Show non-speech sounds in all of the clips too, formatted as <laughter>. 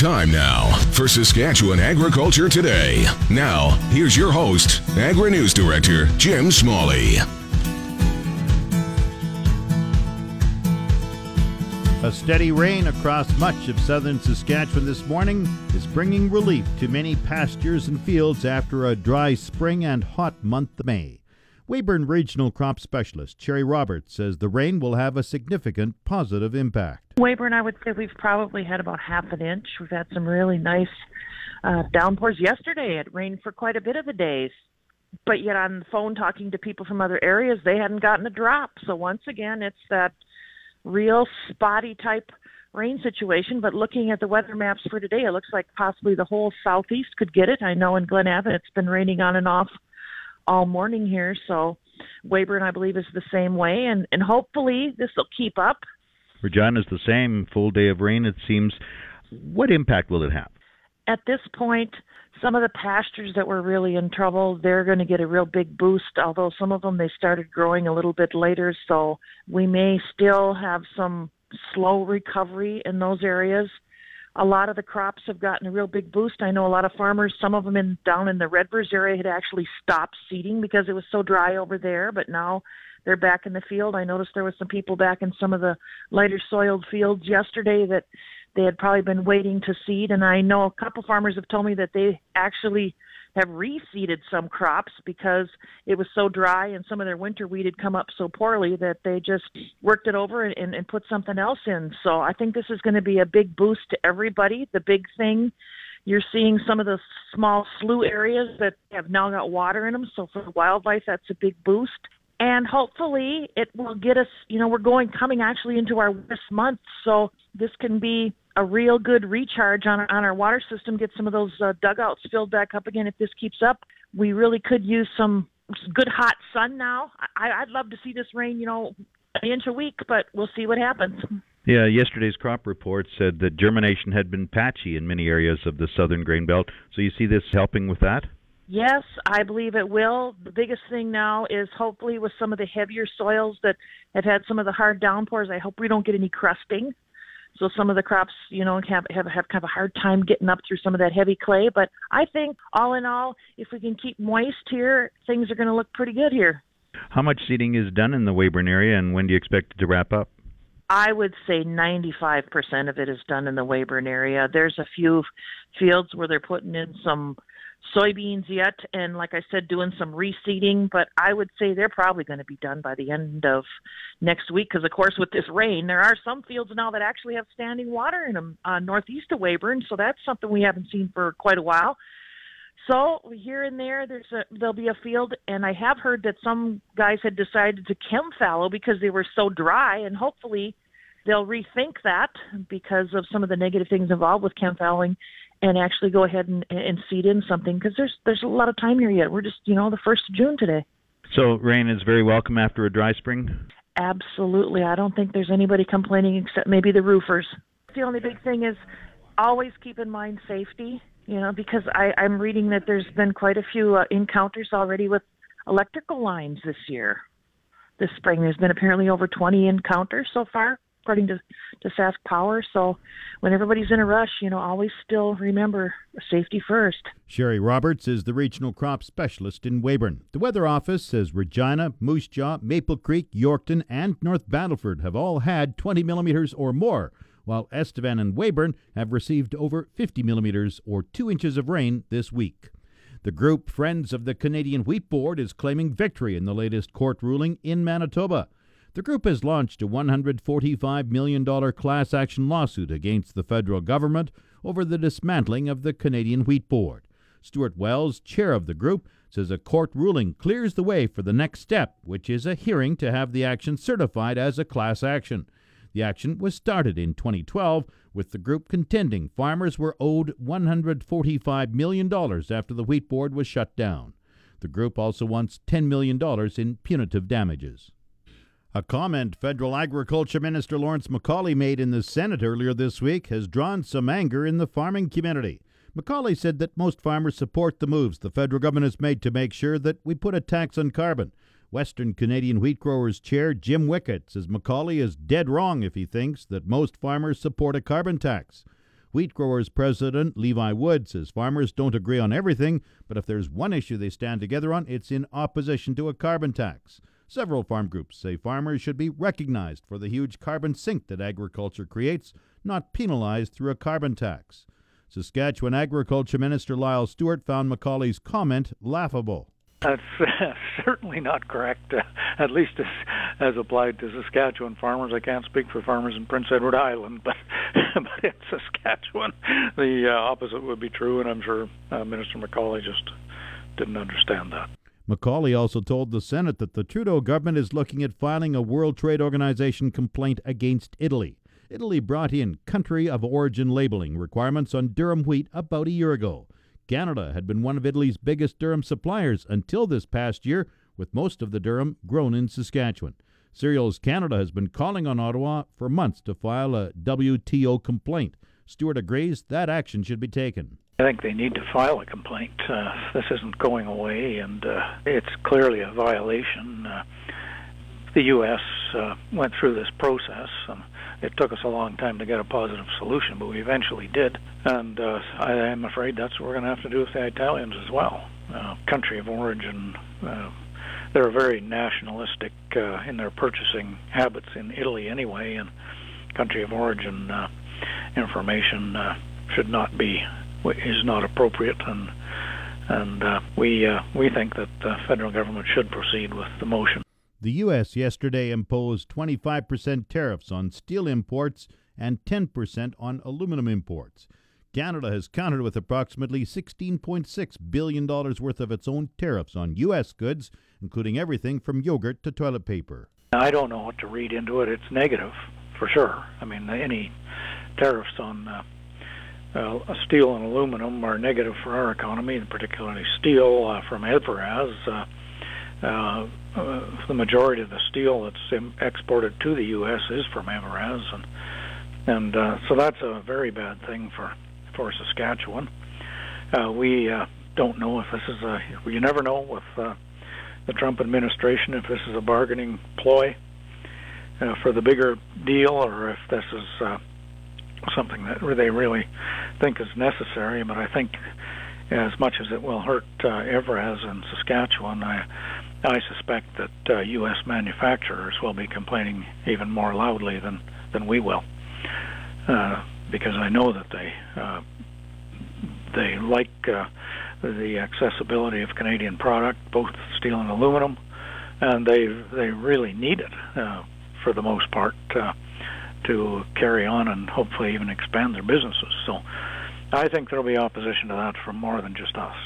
time now for Saskatchewan Agriculture Today. Now, here's your host, Agri News Director Jim Smalley. A steady rain across much of southern Saskatchewan this morning is bringing relief to many pastures and fields after a dry spring and hot month of May. Weyburn Regional Crop Specialist Sherry Roberts says the rain will have a significant positive impact. Weyburn, I would say we've probably had about half an inch. We've had some really nice uh, downpours yesterday. It rained for quite a bit of the days. But yet, on the phone talking to people from other areas, they hadn't gotten a drop. So, once again, it's that real spotty type rain situation. But looking at the weather maps for today, it looks like possibly the whole southeast could get it. I know in Glenavon it's been raining on and off all morning here. So Weyburn, I believe, is the same way, and and hopefully this will keep up. Regina's the same. Full day of rain, it seems. What impact will it have? At this point, some of the pastures that were really in trouble, they're going to get a real big boost. Although some of them they started growing a little bit later, so we may still have some slow recovery in those areas a lot of the crops have gotten a real big boost. I know a lot of farmers, some of them in down in the Redvers area had actually stopped seeding because it was so dry over there, but now they're back in the field. I noticed there was some people back in some of the lighter soiled fields yesterday that they had probably been waiting to seed and I know a couple farmers have told me that they actually have reseeded some crops because it was so dry and some of their winter wheat had come up so poorly that they just worked it over and, and, and put something else in. So I think this is going to be a big boost to everybody. The big thing you're seeing some of the small slough areas that have now got water in them. So for the wildlife, that's a big boost. And hopefully it will get us, you know, we're going coming actually into our worst month. So this can be a real good recharge on our, on our water system, get some of those uh, dugouts filled back up again. If this keeps up, we really could use some good hot sun now. I, I'd love to see this rain, you know, an inch a week, but we'll see what happens. Yeah, yesterday's crop report said that germination had been patchy in many areas of the southern grain belt. So you see this helping with that? Yes, I believe it will. The biggest thing now is hopefully with some of the heavier soils that have had some of the hard downpours, I hope we don't get any crusting. So some of the crops, you know, have, have have kind of a hard time getting up through some of that heavy clay. But I think all in all, if we can keep moist here, things are going to look pretty good here. How much seeding is done in the Weyburn area, and when do you expect it to wrap up? I would say 95% of it is done in the Weyburn area. There's a few fields where they're putting in some soybeans yet, and like I said, doing some reseeding. But I would say they're probably going to be done by the end of next week because, of course, with this rain, there are some fields now that actually have standing water in them uh, northeast of Weyburn. So that's something we haven't seen for quite a while. So here and there, there's a there'll be a field, and I have heard that some guys had decided to chem fallow because they were so dry, and hopefully they'll rethink that because of some of the negative things involved with chem fallowing and actually go ahead and, and seed in something because there's there's a lot of time here yet. We're just you know the first of June today. So rain is very welcome after a dry spring. Absolutely, I don't think there's anybody complaining except maybe the roofers. The only big thing is always keep in mind safety. You know, because I, I'm reading that there's been quite a few uh, encounters already with electrical lines this year, this spring. There's been apparently over 20 encounters so far according to to Sask Power. So when everybody's in a rush, you know, always still remember safety first. Sherry Roberts is the regional crop specialist in Weyburn. The Weather Office says Regina, Moose Jaw, Maple Creek, Yorkton, and North Battleford have all had 20 millimeters or more, while Estevan and Weyburn have received over 50 millimeters or 2 inches of rain this week. The group Friends of the Canadian Wheat Board is claiming victory in the latest court ruling in Manitoba. The group has launched a $145 million class action lawsuit against the federal government over the dismantling of the Canadian Wheat Board. Stewart Wells, chair of the group, says a court ruling clears the way for the next step, which is a hearing to have the action certified as a class action. The action was started in 2012, with the group contending farmers were owed $145 million after the wheat board was shut down. The group also wants $10 million in punitive damages. A comment federal agriculture minister Lawrence MacAulay made in the Senate earlier this week has drawn some anger in the farming community. MacAulay said that most farmers support the moves the federal government has made to make sure that we put a tax on carbon. Western Canadian Wheat Growers Chair Jim Wickett says MacAulay is dead wrong if he thinks that most farmers support a carbon tax. Wheat Growers President Levi Wood says farmers don't agree on everything, but if there's one issue they stand together on, it's in opposition to a carbon tax. Several farm groups say farmers should be recognized for the huge carbon sink that agriculture creates, not penalized through a carbon tax. Saskatchewan Agriculture Minister Lyle Stewart found MacAulay's comment laughable. That's <laughs> certainly not correct, uh, at least as, as applied to Saskatchewan farmers. I can't speak for farmers in Prince Edward Island, but, <laughs> but in Saskatchewan, the uh, opposite would be true, and I'm sure uh, Minister Macaulay just didn't understand that. MacAulay also told the Senate that the Trudeau government is looking at filing a World Trade Organization complaint against Italy. Italy brought in country of origin labeling requirements on durum wheat about a year ago. Canada had been one of Italy's biggest durum suppliers until this past year, with most of the durum grown in Saskatchewan. Cereals Canada has been calling on Ottawa for months to file a WTO complaint. Stewart agrees that action should be taken. I think they need to file a complaint. Uh, this isn't going away, and uh, it's clearly a violation. Uh, the U.S. Uh, went through this process. and it took us a long time to get a positive solution, but we eventually did. And uh, I am afraid that's what we're going to have to do with the Italians as well. Uh, country of origin, uh, they're very nationalistic uh, in their purchasing habits in Italy anyway, and country of origin uh, information uh, should not be is not appropriate and and uh, we uh, we think that the federal government should proceed with the motion. The U.S. yesterday imposed 25% tariffs on steel imports and 10% on aluminum imports. Canada has countered with approximately $16.6 billion worth of its own tariffs on U.S. goods, including everything from yogurt to toilet paper. I don't know what to read into it. It's negative, for sure. I mean, any tariffs on uh, uh, steel and aluminum are negative for our economy, and particularly steel uh, from Evraz. Uh, uh, uh, the majority of the steel that's exported to the U.S. is from Evraz, and and uh, so that's a very bad thing for for Saskatchewan. Uh, we uh, don't know if this is a. You never know with uh, the Trump administration if this is a bargaining ploy uh, for the bigger deal, or if this is uh, something that they really think is necessary. But I think, as much as it will hurt uh, Evraz and Saskatchewan, I I suspect that uh, U.S. manufacturers will be complaining even more loudly than than we will, uh, because I know that they uh, they like uh, the accessibility of Canadian product, both steel and aluminum, and they they really need it uh, for the most part uh, to carry on and hopefully even expand their businesses. So, I think there will be opposition to that from more than just us.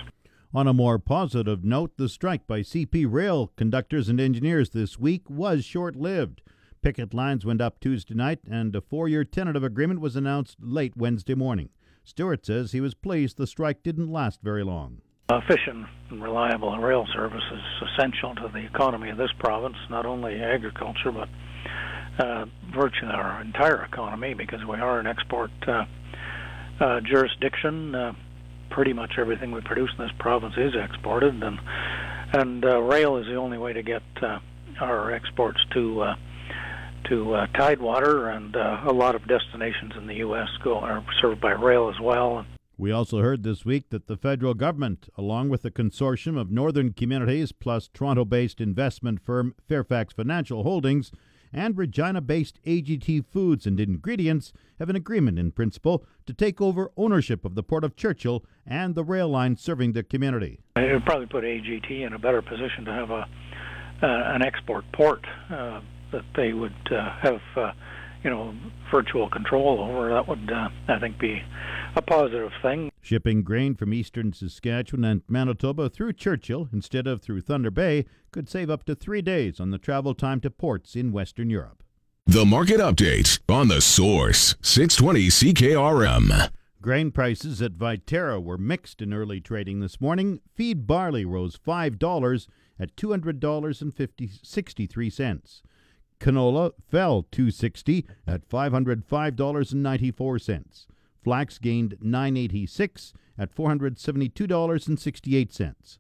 On a more positive note, the strike by CP Rail conductors and engineers this week was short lived. Picket lines went up Tuesday night, and a four year tentative agreement was announced late Wednesday morning. Stewart says he was pleased the strike didn't last very long. Efficient and reliable rail service is essential to the economy of this province, not only agriculture, but uh, virtually our entire economy, because we are an export uh, uh, jurisdiction. Uh, pretty much everything we produce in this province is exported, and and uh, rail is the only way to get uh, our exports to uh, to uh, Tidewater, and uh, a lot of destinations in the U.S. go are served by rail as well. We also heard this week that the federal government, along with a consortium of northern communities plus Toronto based investment firm Fairfax Financial Holdings, and Regina based AGT Foods and Ingredients have an agreement in principle to take over ownership of the Port of Churchill and the rail line serving the community. It would probably put AGT in a better position to have a uh, an export port uh, that they would uh, have, uh, you know, virtual control over. That would, uh, I think, be a positive thing. Shipping grain from eastern Saskatchewan and Manitoba through Churchill instead of through Thunder Bay could save up to three days on the travel time to ports in Western Europe. The market update on the source 620 CKRM. Grain prices at Viterra were mixed in early trading this morning. Feed barley rose $5 at $200.63. Canola fell 260 at $505.94. Flax gained 986 at $472.68.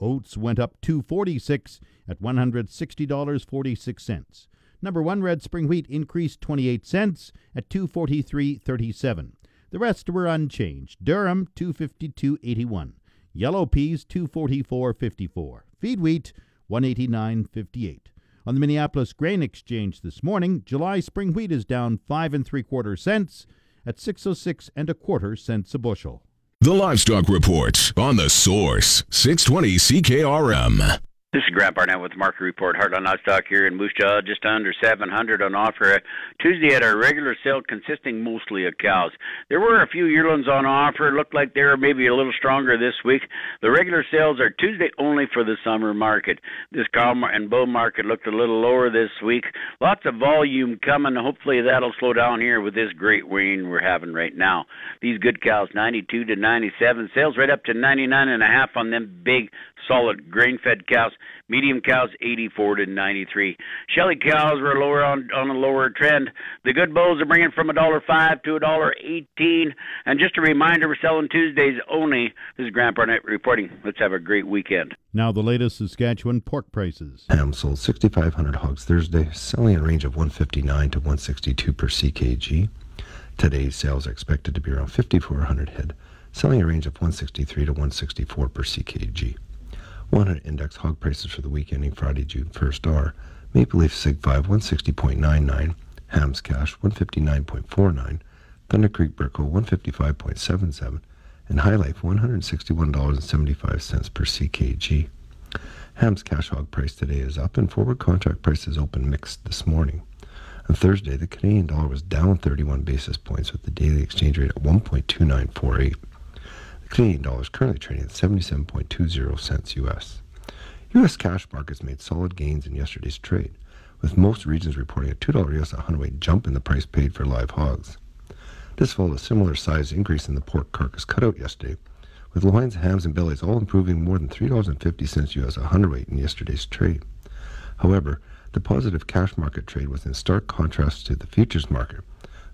Oats went up 246 at $160.46. Number 1 red spring wheat increased 28 cents at 243.37. The rest were unchanged. Durum 252.81. Yellow peas 244.54. Feed wheat 189.58. On the Minneapolis Grain Exchange this morning, July spring wheat is down five and three quarter cents at 606 and a quarter cents a bushel. The Livestock Report on the Source 620 CKRM. This is Grant Barnett with the Market Report. Heartland Livestock here in Moose Jaw, just under 700 on offer. Tuesday at our regular sale, consisting mostly of cows. There were a few yearlings on offer. Looked like they were maybe a little stronger this week. The regular sales are Tuesday only for the summer market. This cow and bull market looked a little lower this week. Lots of volume coming. Hopefully that'll slow down here with this great rain we're having right now. These good cows, 92 to 97. Sales right up to 99 and a half on them big, solid grain-fed cows. Medium cows 84 to 93. Shelly cows were lower on on a lower trend. The good bulls are bringing from a dollar five to a dollar eighteen. And just a reminder, we're selling Tuesdays only. This is Grant Barnett reporting. Let's have a great weekend. Now the latest Saskatchewan pork prices. Ham sold 6,500 hogs Thursday, selling in a range of 159 to 162 per ckg. Today's sales are expected to be around 5,400 head, selling a range of 163 to 164 per ckg. 100 index hog prices for the week ending Friday, June 1st are Maple Leaf Sig 5 160.99, Hams Cash 159.49, Thunder Creek Burco 155.77, and HyLife $161.75 per ckg. Ham's cash hog price today is up and forward contract prices open mixed this morning. On Thursday, the Canadian dollar was down 31 basis points with the daily exchange rate at 1.2948. Canadian dollar is currently trading at 77.20 cents US. U.S. cash markets made solid gains in yesterday's trade, with most regions reporting a $2 US hundredweight jump in the price paid for live hogs. This followed a similar size increase in the pork carcass cutout yesterday, with loins, hams, and bellies all improving more than $3.50 US a hundredweight in yesterday's trade. However, the positive cash market trade was in stark contrast to the futures market,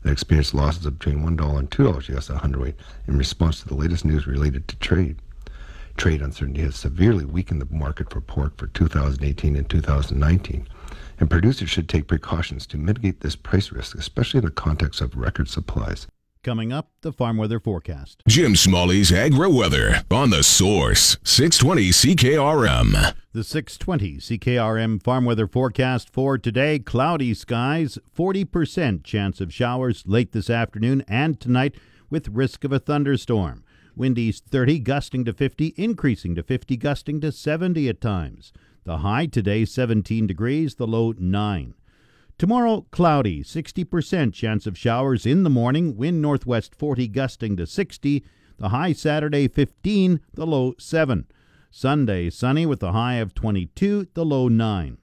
that experienced losses of between $1 and $2 US a hundredweight in response to the latest news related to trade. Trade uncertainty has severely weakened the market for pork for 2018 and 2019, and producers should take precautions to mitigate this price risk, especially in the context of record supplies. Coming up, the farm weather forecast. Jim Smalley's Agri Weather on the Source 620 CKRM. The 620 CKRM farm weather forecast for today cloudy skies, 40% chance of showers late this afternoon and tonight with risk of a thunderstorm. Windies 30, gusting to 50, increasing to 50, gusting to 70 at times. The high today 17 degrees, the low 9. Tomorrow, cloudy, 60% chance of showers in the morning, wind northwest 40 gusting to 60, the high Saturday 15, the low 7. Sunday, sunny with the high of 22, the low 9.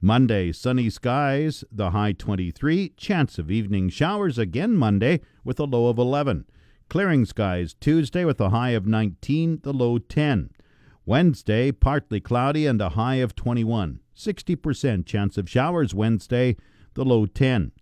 Monday, sunny skies, the high 23, chance of evening showers again Monday with a low of 11. Clearing skies Tuesday with a high of 19, the low 10. Wednesday, partly cloudy and a high of 21. 60% chance of showers Wednesday, the low 10.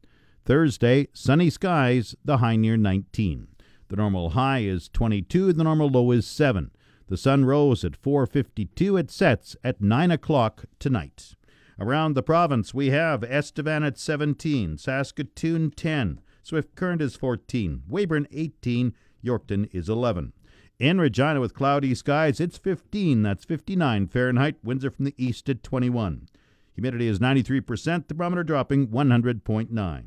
Thursday, sunny skies, the high near 19. The normal high is 22, the normal low is 7. The sun rose at 4:52. It sets at 9 o'clock tonight. Around the province, we have Estevan at 17, Saskatoon 10, Swift Current is 14, Weyburn 18, Yorkton is 11. In Regina with cloudy skies, it's 15, that's 59 Fahrenheit. Winds are from the east at 21. Humidity is 93%, the barometer dropping 100.9.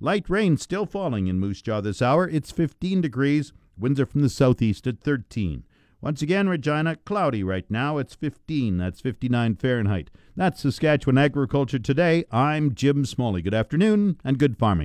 Light rain still falling in Moose Jaw this hour. It's 15 degrees. Winds are from the southeast at 13. Once again, Regina, cloudy right now. It's 15. That's 59 Fahrenheit. That's Saskatchewan Agriculture Today. I'm Jim Smalley. Good afternoon and good farming.